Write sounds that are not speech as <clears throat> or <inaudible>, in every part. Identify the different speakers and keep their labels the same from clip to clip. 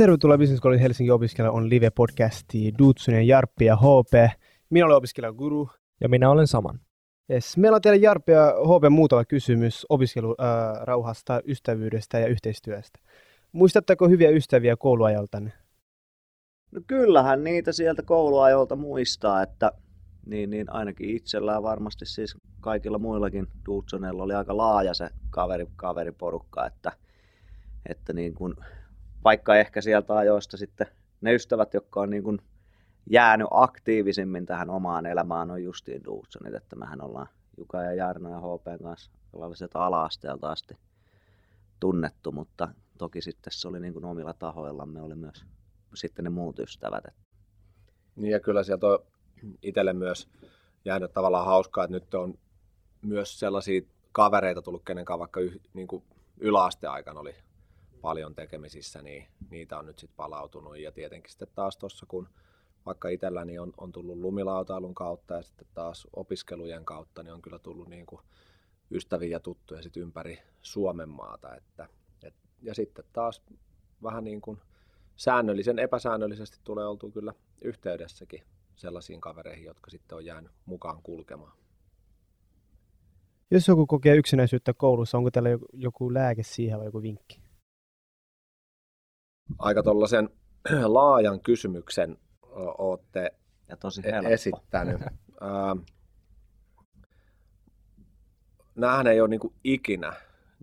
Speaker 1: Tervetuloa Business College Helsingin opiskelija on live-podcasti Dutsunen, Jarppi ja HP. Minä olen opiskelija Guru.
Speaker 2: Ja minä olen Saman.
Speaker 1: Yes. Meillä on teille Jarppi ja HP muutama kysymys opiskelurauhasta, äh, ystävyydestä ja yhteistyöstä. Muistatteko hyviä ystäviä kouluajaltanne?
Speaker 3: No kyllähän niitä sieltä kouluajolta muistaa, että niin, niin ainakin itsellään varmasti siis kaikilla muillakin Dutsoneilla oli aika laaja se kaveri, kaveriporukka, että, että niin kuin, vaikka ehkä sieltä ajoista sitten ne ystävät, jotka on niin kuin jäänyt aktiivisimmin tähän omaan elämään on justiin Dudsonit, että mehän ollaan Juka ja Jarno ja HP kanssa sieltä ala-asteelta asti tunnettu, mutta toki sitten se oli niin kuin omilla tahoillamme oli myös sitten ne muut ystävät.
Speaker 4: Niin ja kyllä sieltä on itselle myös jäänyt tavallaan hauskaa, että nyt on myös sellaisia kavereita tullut, kenen kanssa vaikka yh, niin kuin yläasteaikana oli paljon tekemisissä, niin niitä on nyt sitten palautunut. Ja tietenkin sitten taas tuossa, kun vaikka itselläni on, on tullut lumilautailun kautta ja sitten taas opiskelujen kautta, niin on kyllä tullut niin kuin ystäviä ja tuttuja sitten ympäri Suomen maata. Että, et, ja sitten taas vähän niin kuin säännöllisen epäsäännöllisesti tulee oltu kyllä yhteydessäkin sellaisiin kavereihin, jotka sitten on jäänyt mukaan kulkemaan.
Speaker 1: Jos joku kokee yksinäisyyttä koulussa, onko teillä joku lääke siihen vai joku vinkki?
Speaker 4: Aika tuollaisen <clears throat> laajan kysymyksen olette
Speaker 3: ja tosi
Speaker 4: helppo. esittänyt. <laughs> Nämähän ei ole niin kuin ikinä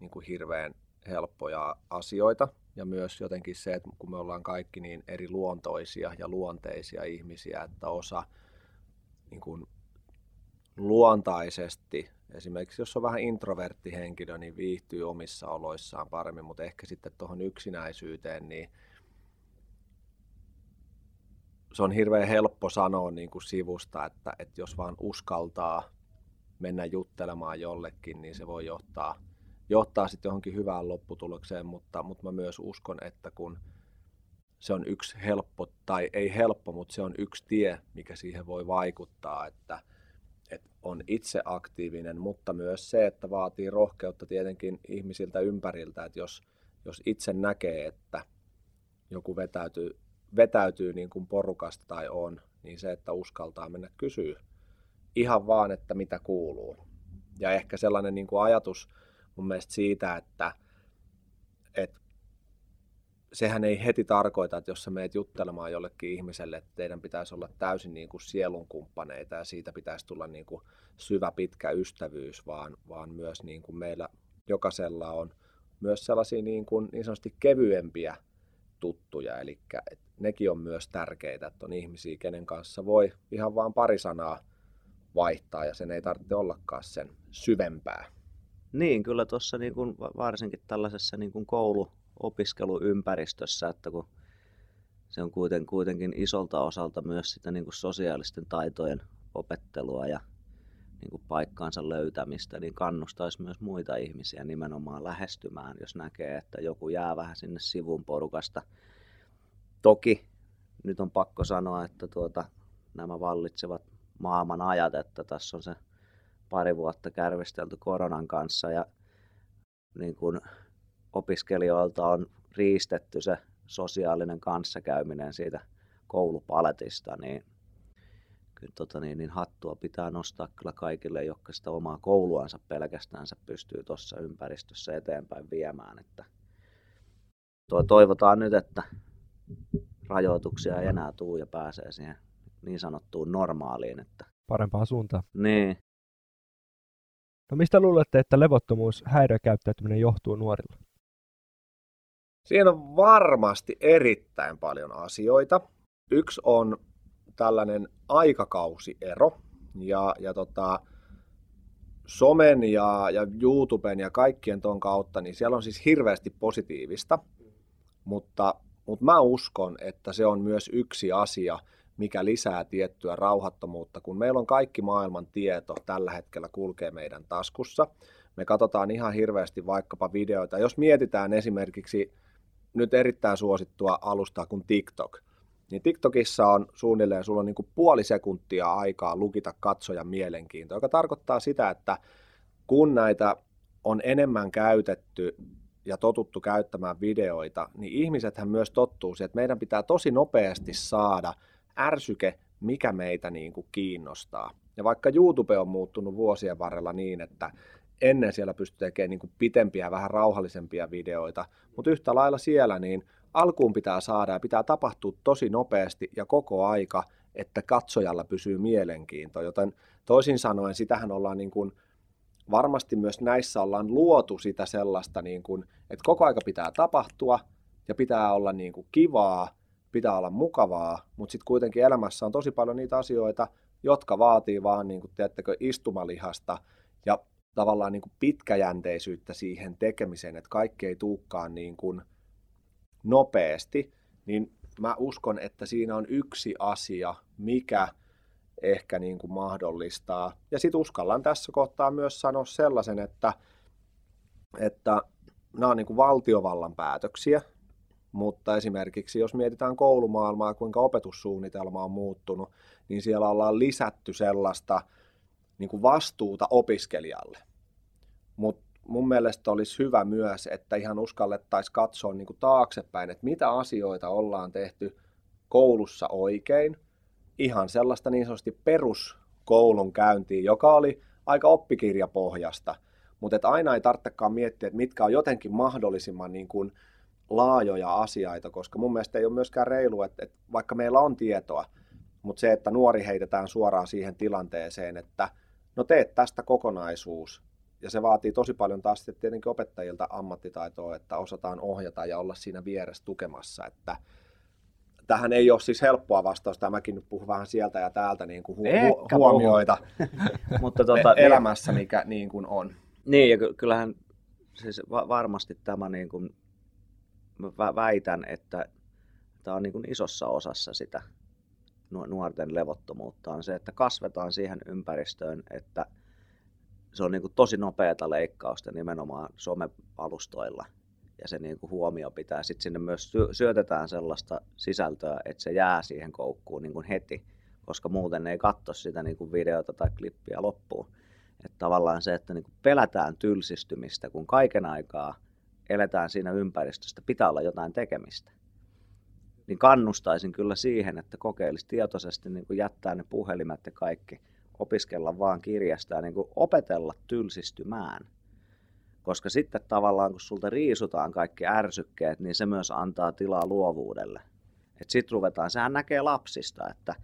Speaker 4: niin kuin hirveän helppoja asioita. Ja myös jotenkin se, että kun me ollaan kaikki niin eri luontoisia ja luonteisia ihmisiä, että osa niin kuin luontaisesti, esimerkiksi jos on vähän introvertti henkilö, niin viihtyy omissa oloissaan paremmin, mutta ehkä sitten tuohon yksinäisyyteen, niin se on hirveän helppo sanoa niin kuin sivusta, että, että jos vaan uskaltaa mennä juttelemaan jollekin, niin se voi johtaa, johtaa sitten johonkin hyvään lopputulokseen, mutta, mutta mä myös uskon, että kun se on yksi helppo, tai ei helppo, mutta se on yksi tie, mikä siihen voi vaikuttaa, että, että on itse aktiivinen, mutta myös se, että vaatii rohkeutta tietenkin ihmisiltä ympäriltä, että jos, jos itse näkee, että joku vetäytyy vetäytyy niin kuin porukasta tai on, niin se, että uskaltaa mennä kysyä ihan vaan, että mitä kuuluu. Ja ehkä sellainen niin kuin ajatus mun mielestä siitä, että, että sehän ei heti tarkoita, että jos sä meet juttelemaan jollekin ihmiselle, että teidän pitäisi olla täysin niin kuin sielunkumppaneita ja siitä pitäisi tulla niin kuin syvä pitkä ystävyys, vaan, vaan myös niin kuin meillä jokaisella on myös sellaisia niin, kuin niin sanotusti kevyempiä tuttuja, eli nekin on myös tärkeitä, että on ihmisiä, kenen kanssa voi ihan vain pari sanaa vaihtaa ja sen ei tarvitse ollakaan sen syvempää.
Speaker 3: Niin, kyllä tuossa niin kuin varsinkin tällaisessa niin kuin kouluopiskeluympäristössä, että kun se on kuiten, kuitenkin isolta osalta myös sitä niin kuin sosiaalisten taitojen opettelua ja niin kuin paikkaansa löytämistä, niin kannustaisi myös muita ihmisiä nimenomaan lähestymään, jos näkee, että joku jää vähän sinne sivun porukasta. Toki nyt on pakko sanoa, että tuota, nämä vallitsevat maailman ajat, että tässä on se pari vuotta kärvistelty koronan kanssa ja niin kuin opiskelijoilta on riistetty se sosiaalinen kanssakäyminen siitä koulupaletista, niin kyllä tota niin, niin hattua pitää nostaa kyllä kaikille, jotka sitä omaa kouluansa pelkästään pystyy tuossa ympäristössä eteenpäin viemään. Että toivotaan nyt, että rajoituksia ei enää tule ja pääsee siihen niin sanottuun normaaliin. Että...
Speaker 2: Parempaa suuntaan.
Speaker 3: Niin.
Speaker 2: No mistä luulette, että levottomuus, häiriökäyttäytyminen johtuu nuorilla?
Speaker 4: Siinä on varmasti erittäin paljon asioita. Yksi on tällainen aikakausiero. Ja, ja tota, somen ja, ja YouTuben ja kaikkien ton kautta, niin siellä on siis hirveästi positiivista, mutta, mutta mä uskon, että se on myös yksi asia, mikä lisää tiettyä rauhattomuutta, kun meillä on kaikki maailman tieto tällä hetkellä kulkee meidän taskussa. Me katsotaan ihan hirveästi vaikkapa videoita. Jos mietitään esimerkiksi nyt erittäin suosittua alustaa kuin TikTok, niin TikTokissa on suunnilleen, sulla on niin kuin puoli sekuntia aikaa lukita katsojan mielenkiintoa, joka tarkoittaa sitä, että kun näitä on enemmän käytetty ja totuttu käyttämään videoita, niin ihmisethän myös tottuu siihen, että meidän pitää tosi nopeasti saada ärsyke, mikä meitä niin kuin kiinnostaa. Ja vaikka YouTube on muuttunut vuosien varrella niin, että ennen siellä pystyi tekemään niin kuin pitempiä, vähän rauhallisempia videoita, mutta yhtä lailla siellä niin alkuun pitää saada ja pitää tapahtua tosi nopeasti ja koko aika, että katsojalla pysyy mielenkiinto. Joten toisin sanoen sitähän ollaan niin kuin, varmasti myös näissä ollaan luotu sitä sellaista, niin kuin, että koko aika pitää tapahtua ja pitää olla niin kuin kivaa, pitää olla mukavaa, mutta sitten kuitenkin elämässä on tosi paljon niitä asioita, jotka vaatii vaan, niin kuin, tiedättekö, istumalihasta ja tavallaan niin kuin pitkäjänteisyyttä siihen tekemiseen, että kaikki ei tuukkaan niin kuin nopeasti, niin mä uskon, että siinä on yksi asia, mikä ehkä niin kuin mahdollistaa. Ja sitten uskallan tässä kohtaa myös sanoa sellaisen, että, että nämä on niin kuin valtiovallan päätöksiä, mutta esimerkiksi jos mietitään koulumaailmaa, kuinka opetussuunnitelma on muuttunut, niin siellä ollaan lisätty sellaista niin kuin vastuuta opiskelijalle. Mutta mun mielestä olisi hyvä myös, että ihan uskallettaisiin katsoa niin kuin taaksepäin, että mitä asioita ollaan tehty koulussa oikein. Ihan sellaista niin sanotusti peruskoulun käyntiin, joka oli aika oppikirjapohjasta. Mutta aina ei tarvitsekaan miettiä, että mitkä on jotenkin mahdollisimman niin kuin laajoja asioita, koska mun mielestä ei ole myöskään reilu, että, että vaikka meillä on tietoa, mutta se, että nuori heitetään suoraan siihen tilanteeseen, että no teet tästä kokonaisuus, ja se vaatii tosi paljon taas tietenkin opettajilta ammattitaitoa, että osataan ohjata ja olla siinä vieressä tukemassa, että tähän ei ole siis helppoa vastausta, mäkin nyt puhun vähän sieltä ja täältä niin kuin hu- huomioita <laughs> Mutta tuota, elämässä, mikä niin kuin on.
Speaker 3: Niin, ja kyllähän siis varmasti tämä, niin kuin, mä väitän, että tämä on niin kuin isossa osassa sitä nuorten levottomuutta, on se, että kasvetaan siihen ympäristöön, että – se on niin kuin tosi nopeata leikkausta nimenomaan somealustoilla. Ja se niin kuin huomio pitää. Sitten sinne myös syötetään sellaista sisältöä, että se jää siihen koukkuun niin kuin heti, koska muuten ei katso sitä niin kuin videota tai klippiä loppuun. Että tavallaan se, että niin kuin pelätään tylsistymistä, kun kaiken aikaa eletään siinä ympäristöstä, pitää olla jotain tekemistä. Niin kannustaisin kyllä siihen, että kokeilisi tietoisesti niin kuin jättää ne puhelimet ja kaikki – opiskella vaan kirjasta ja niin kuin opetella tylsistymään. Koska sitten tavallaan, kun sulta riisutaan kaikki ärsykkeet, niin se myös antaa tilaa luovuudelle. Että sitten ruvetaan, sehän näkee lapsista, että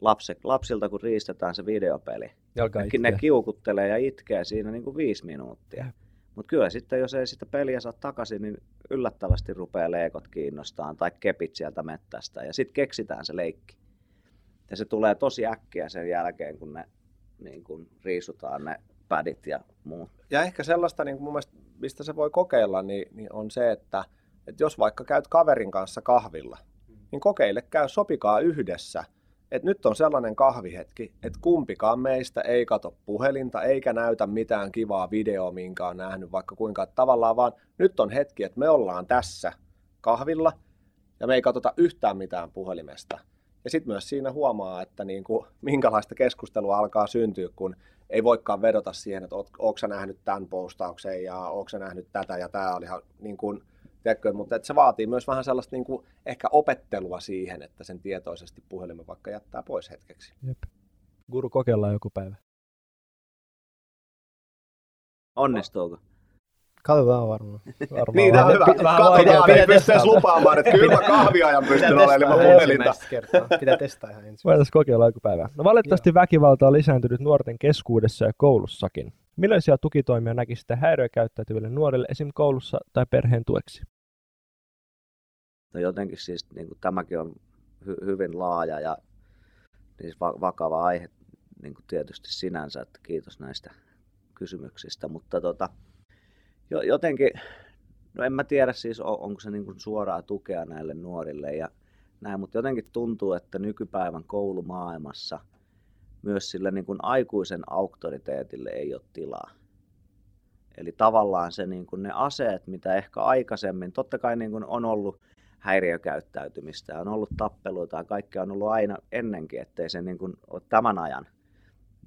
Speaker 3: lapse, lapsilta kun riistetään se videopeli, ne, ne kiukuttelee ja itkee siinä niin kuin viisi minuuttia. Mutta kyllä sitten, jos ei sitä peliä saa takaisin, niin yllättävästi rupeaa leekot kiinnostaa tai kepit sieltä mettästä ja sitten keksitään se leikki. Ja se tulee tosi äkkiä sen jälkeen, kun ne niin kun riisutaan ne pädit ja muut.
Speaker 4: Ja ehkä sellaista, niin mun mielestä, mistä se voi kokeilla, niin, niin on se, että, että jos vaikka käyt kaverin kanssa kahvilla, niin kokeile, käy, sopikaa yhdessä. että nyt on sellainen kahvihetki, että kumpikaan meistä ei kato puhelinta eikä näytä mitään kivaa videoa, minkä on nähnyt vaikka kuinka. Että tavallaan vaan nyt on hetki, että me ollaan tässä kahvilla ja me ei katsota yhtään mitään puhelimesta. Ja sitten myös siinä huomaa, että niin kuin, minkälaista keskustelua alkaa syntyä, kun ei voikaan vedota siihen, että onko sä nähnyt tämän postauksen ja onko sä nähnyt tätä ja tämä oli ihan niin kuin, tiedätkö, mutta että se vaatii myös vähän sellaista niin kuin, ehkä opettelua siihen, että sen tietoisesti puhelimen vaikka jättää pois hetkeksi. Jep.
Speaker 2: Guru, kokeillaan joku päivä.
Speaker 3: Onnistuuko?
Speaker 1: Katsotaan varmaan.
Speaker 4: varmaan niin, tämä on hyvä. Katsotaan, ei pysty edes lupaamaan, että kyllä mä kahviajan pystyn olemaan ilman puhelinta.
Speaker 1: Pitää testaa ihan ensin.
Speaker 2: Voitaisiin kokeilla joku päivä. No valitettavasti väkivalta on lisääntynyt nuorten keskuudessa ja koulussakin. Millaisia tukitoimia näkisitte häiriökäyttäytyville nuorille esim. koulussa tai perheen tueksi?
Speaker 3: No jotenkin siis niin kuin tämäkin on hy- hyvin laaja ja siis va- vakava aihe niin kuin tietysti sinänsä, että kiitos näistä kysymyksistä, mutta tota, jotenkin, no en mä tiedä siis onko se niin suoraa tukea näille nuorille ja näin, mutta jotenkin tuntuu, että nykypäivän koulumaailmassa myös sille niin kuin aikuisen auktoriteetille ei ole tilaa. Eli tavallaan se, niin kuin ne aseet, mitä ehkä aikaisemmin, totta kai niin kuin on ollut häiriökäyttäytymistä, on ollut tappeluita ja kaikkea on ollut aina ennenkin, ettei se niin kuin ole tämän ajan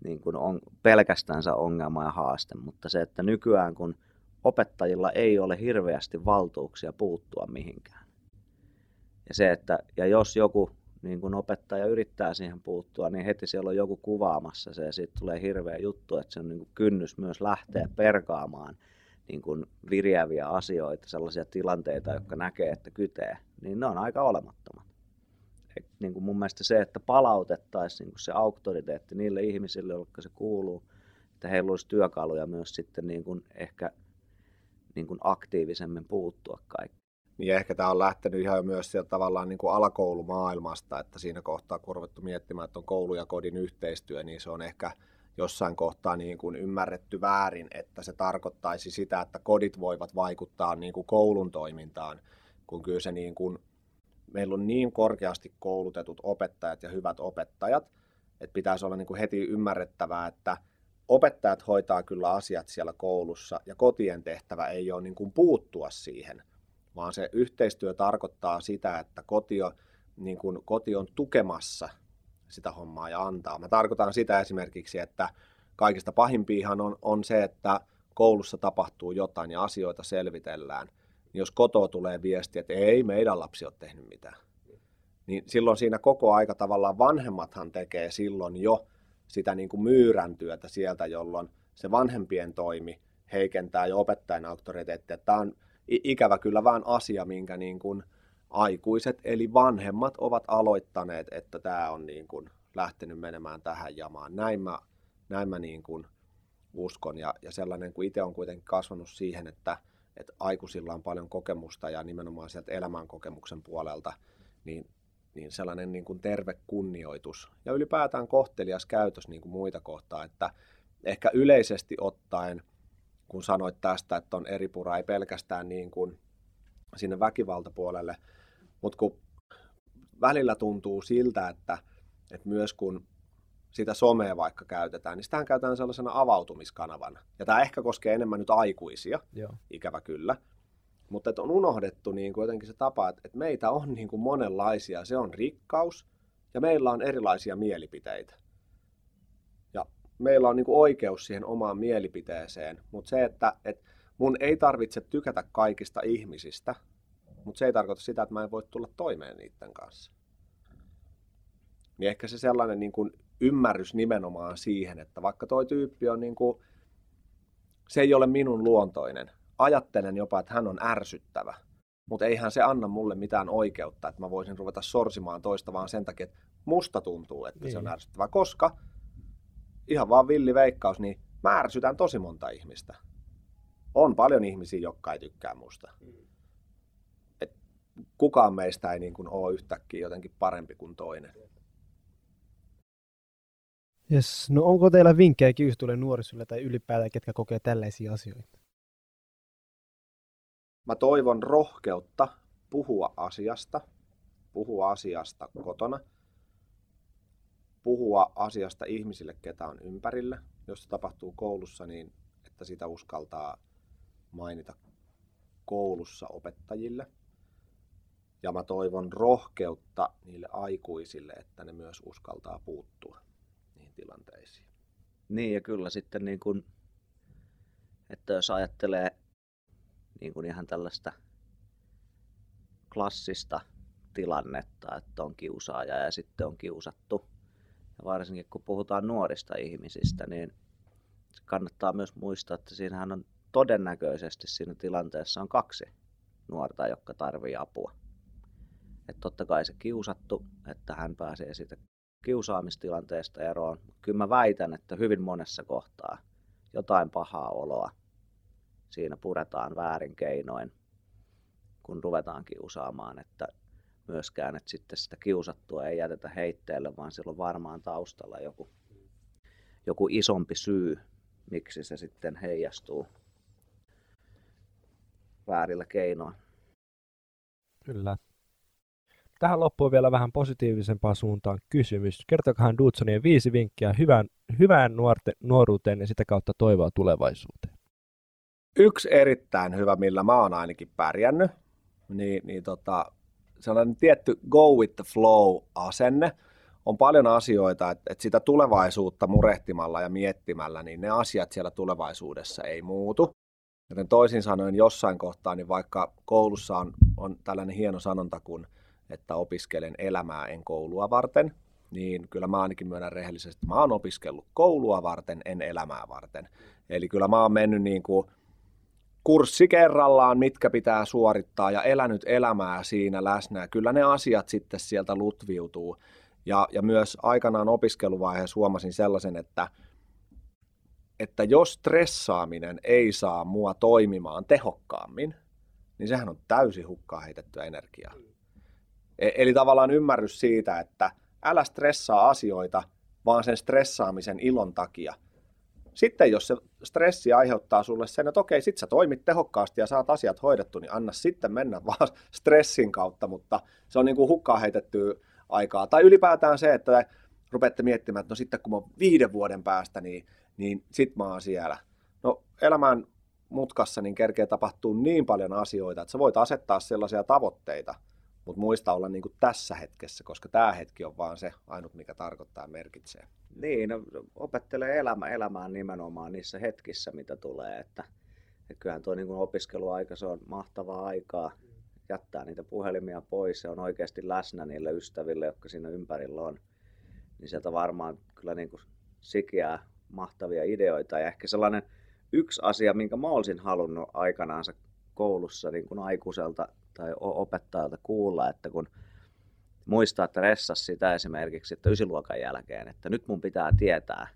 Speaker 3: niin kuin on pelkästään ongelma ja haaste, mutta se, että nykyään kun opettajilla ei ole hirveästi valtuuksia puuttua mihinkään. Ja, se, että, ja jos joku niin kun opettaja yrittää siihen puuttua, niin heti siellä on joku kuvaamassa se ja siitä tulee hirveä juttu, että se on niin kynnys myös lähteä perkaamaan niin kuin viriäviä asioita, sellaisia tilanteita, jotka näkee, että kytee, niin ne on aika olemattomat. Et niin kuin mun mielestä se, että palautettaisiin niin se auktoriteetti niille ihmisille, jotka se kuuluu, että heillä olisi työkaluja myös sitten niin kuin ehkä niin kuin aktiivisemmin puuttua kaikki.
Speaker 4: Niin ehkä tämä on lähtenyt ihan myös sieltä tavallaan niin kuin alakoulumaailmasta, että siinä kohtaa kun on miettimään, että on koulu ja kodin yhteistyö, niin se on ehkä jossain kohtaa niin kuin ymmärretty väärin, että se tarkoittaisi sitä, että kodit voivat vaikuttaa niin kuin koulun toimintaan, kun kyllä se niin kuin, meillä on niin korkeasti koulutetut opettajat ja hyvät opettajat, että pitäisi olla niin kuin heti ymmärrettävää, että opettajat hoitaa kyllä asiat siellä koulussa ja kotien tehtävä ei ole niin kuin puuttua siihen, vaan se yhteistyö tarkoittaa sitä, että koti on, niin kuin, koti on tukemassa sitä hommaa ja antaa. Mä tarkoitan sitä esimerkiksi, että kaikista pahimpiihan on, on se, että koulussa tapahtuu jotain ja asioita selvitellään. Niin jos kotoa tulee viesti, että ei meidän lapsi ole tehnyt mitään, niin silloin siinä koko aika tavallaan vanhemmathan tekee silloin jo sitä niin kuin myyrän työtä sieltä, jolloin se vanhempien toimi heikentää jo opettajan auktoriteettia. Tämä on ikävä kyllä vaan asia, minkä niin kuin aikuiset eli vanhemmat ovat aloittaneet, että tämä on niin kuin lähtenyt menemään tähän jamaan. Näin mä, näin mä niin kuin uskon ja, ja sellainen, kun itse on kuitenkin kasvanut siihen, että, että aikuisilla on paljon kokemusta ja nimenomaan sieltä elämänkokemuksen puolelta, niin, niin sellainen niin kuin terve kunnioitus ja ylipäätään kohtelias käytös niin kuin muita kohtaa, että ehkä yleisesti ottaen, kun sanoit tästä, että on eri pura, ei pelkästään niin kuin sinne väkivaltapuolelle, mutta kun välillä tuntuu siltä, että, että myös kun sitä somea vaikka käytetään, niin sitähän käytetään sellaisena avautumiskanavana. Ja tämä ehkä koskee enemmän nyt aikuisia, Joo. ikävä kyllä. Mutta että on unohdettu niin kuin jotenkin se tapa, että, että meitä on niin kuin monenlaisia. Se on rikkaus ja meillä on erilaisia mielipiteitä. Ja meillä on niin kuin oikeus siihen omaan mielipiteeseen. Mutta se, että, että mun ei tarvitse tykätä kaikista ihmisistä, mutta se ei tarkoita sitä, että mä en voi tulla toimeen niiden kanssa. Niin ehkä se sellainen niin kuin ymmärrys nimenomaan siihen, että vaikka toi tyyppi on niin kuin, se ei ole minun luontoinen. Ajattelen jopa, että hän on ärsyttävä. Mutta eihän se anna mulle mitään oikeutta, että mä voisin ruveta sorsimaan toista vaan sen takia, että musta tuntuu, että niin. se on niin. ärsyttävä. Koska ihan vaan villi veikkaus, niin mä ärsytän tosi monta ihmistä. On paljon ihmisiä, jotka ei tykkää musta. Mm kukaan meistä ei niin kuin ole yhtäkkiä jotenkin parempi kuin toinen.
Speaker 1: Yes. No onko teillä vinkkejä kiusastuille nuorisolle tai ylipäätään, ketkä kokee tällaisia asioita?
Speaker 4: Mä toivon rohkeutta puhua asiasta, puhua asiasta kotona, puhua asiasta ihmisille, ketä on ympärillä. Jos se tapahtuu koulussa, niin että sitä uskaltaa mainita koulussa opettajille – ja mä toivon rohkeutta niille aikuisille, että ne myös uskaltaa puuttua niihin tilanteisiin.
Speaker 3: Niin ja kyllä sitten niin kuin, että jos ajattelee niin kuin ihan tällaista klassista tilannetta, että on kiusaaja ja sitten on kiusattu. Ja varsinkin kun puhutaan nuorista ihmisistä, niin kannattaa myös muistaa, että siinähän on todennäköisesti siinä tilanteessa on kaksi nuorta, jotka tarvii apua. Että totta kai se kiusattu, että hän pääsee siitä kiusaamistilanteesta eroon. Kyllä mä väitän, että hyvin monessa kohtaa jotain pahaa oloa siinä puretaan väärin keinoin, kun ruvetaan kiusaamaan, että myöskään, että sitten sitä kiusattua ei jätetä heitteelle, vaan sillä on varmaan taustalla joku, joku isompi syy, miksi se sitten heijastuu väärillä keinoin.
Speaker 2: Kyllä. Tähän loppuun vielä vähän positiivisempaan suuntaan kysymys. Kertokahan Dudsonien viisi vinkkiä hyvään, hyvään nuorte, nuoruuteen ja sitä kautta toivoa tulevaisuuteen.
Speaker 4: Yksi erittäin hyvä, millä mä oon ainakin pärjännyt, niin, niin tota, sellainen tietty go with the flow-asenne. On paljon asioita, että, että sitä tulevaisuutta murehtimalla ja miettimällä, niin ne asiat siellä tulevaisuudessa ei muutu. Joten toisin sanoen jossain kohtaa, niin vaikka koulussa on, on tällainen hieno sanonta kuin, että opiskelen elämää en koulua varten, niin kyllä mä ainakin myönnän rehellisesti, että mä oon opiskellut koulua varten, en elämää varten. Eli kyllä mä oon mennyt niin kuin kurssi kerrallaan, mitkä pitää suorittaa ja elänyt elämää siinä läsnä. Kyllä ne asiat sitten sieltä lutviutuu. Ja, ja myös aikanaan opiskeluvaiheessa huomasin sellaisen, että, että jos stressaaminen ei saa mua toimimaan tehokkaammin, niin sehän on täysin hukkaa heitettyä energiaa. E- eli tavallaan ymmärrys siitä, että älä stressaa asioita, vaan sen stressaamisen ilon takia. Sitten jos se stressi aiheuttaa sulle sen, että okei, sit sä toimit tehokkaasti ja saat asiat hoidettu, niin anna sitten mennä <laughs> vaan stressin kautta, mutta se on niin kuin hukkaa heitettyä aikaa. Tai ylipäätään se, että rupeatte miettimään, että no sitten kun mä viiden vuoden päästä, niin, niin sit mä oon siellä. No elämän mutkassa niin kerkee tapahtuu niin paljon asioita, että sä voit asettaa sellaisia tavoitteita, mutta muista olla niin kuin tässä hetkessä, koska tämä hetki on vaan se ainut, mikä tarkoittaa ja merkitsee.
Speaker 3: Niin, no, opettelee elämä, elämään nimenomaan niissä hetkissä, mitä tulee. Että, että kyllähän tuo niin opiskeluaika, se on mahtavaa aikaa jättää niitä puhelimia pois ja on oikeasti läsnä niille ystäville, jotka siinä ympärillä on. Niin sieltä varmaan kyllä niin kuin sikiää mahtavia ideoita. Ja ehkä sellainen yksi asia, minkä mä olisin halunnut aikanaansa koulussa niin kuin aikuiselta tai opettajalta kuulla, että kun muistaa, että ressas sitä esimerkiksi, että ysiluokan jälkeen, että nyt mun pitää tietää,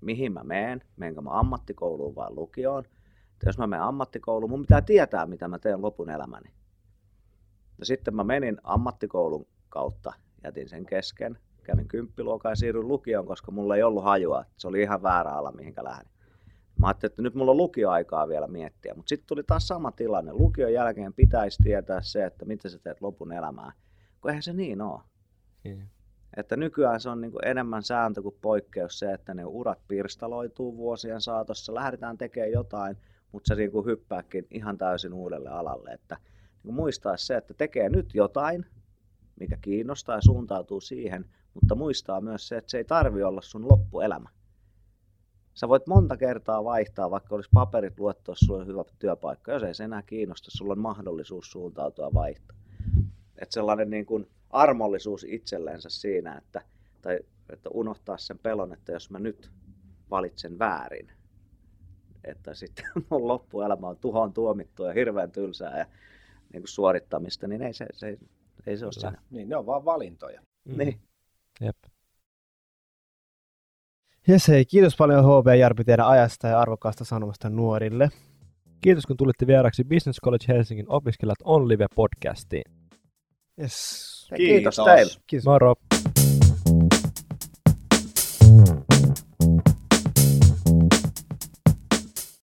Speaker 3: mihin mä meen, menenkö mä ammattikouluun vai lukioon. Että jos mä menen ammattikouluun, mun pitää tietää, mitä mä teen lopun elämäni. Ja sitten mä menin ammattikoulun kautta, jätin sen kesken, kävin kymppiluokan ja siirryin lukioon, koska mulla ei ollut hajua. Se oli ihan väärä ala, mihinkä lähdin. Mä ajattelin, että nyt mulla on lukioaikaa vielä miettiä, mutta sitten tuli taas sama tilanne. Lukion jälkeen pitäisi tietää se, että miten sä teet lopun elämää, kun eihän se niin ole. Mm. Että nykyään se on niin kuin enemmän sääntö kuin poikkeus se, että ne urat pirstaloituu vuosien saatossa, lähdetään tekemään jotain, mutta se niin kuin hyppääkin ihan täysin uudelle alalle. Että niin muistaa se, että tekee nyt jotain, mikä kiinnostaa ja suuntautuu siihen, mutta muistaa myös se, että se ei tarvi olla sun loppuelämä. Sä voit monta kertaa vaihtaa, vaikka olisi paperit luettu, jos sulla on hyvä työpaikka. Jos ei se enää kiinnosta, sulla on mahdollisuus suuntautua vaihtaa. Että sellainen niin kuin armollisuus itsellensä siinä, että, tai, että unohtaa sen pelon, että jos mä nyt valitsen väärin, että sitten <laughs> mun loppuelämä on tuhoon tuomittu ja hirveän tylsää ja niin kuin suorittamista, niin ei se, se, ei se ole siinä.
Speaker 4: Niin, ne on vaan valintoja.
Speaker 3: Mm. Niin.
Speaker 2: Jep.
Speaker 1: Jes hei, kiitos paljon HB Jarpi teidän ajasta ja arvokkaasta sanomasta nuorille.
Speaker 2: Kiitos kun tulitte vieraksi Business College Helsingin opiskelijat on live podcastiin.
Speaker 1: Yes.
Speaker 3: Kiitos, kiitos teille.
Speaker 2: Kiitos. Moro.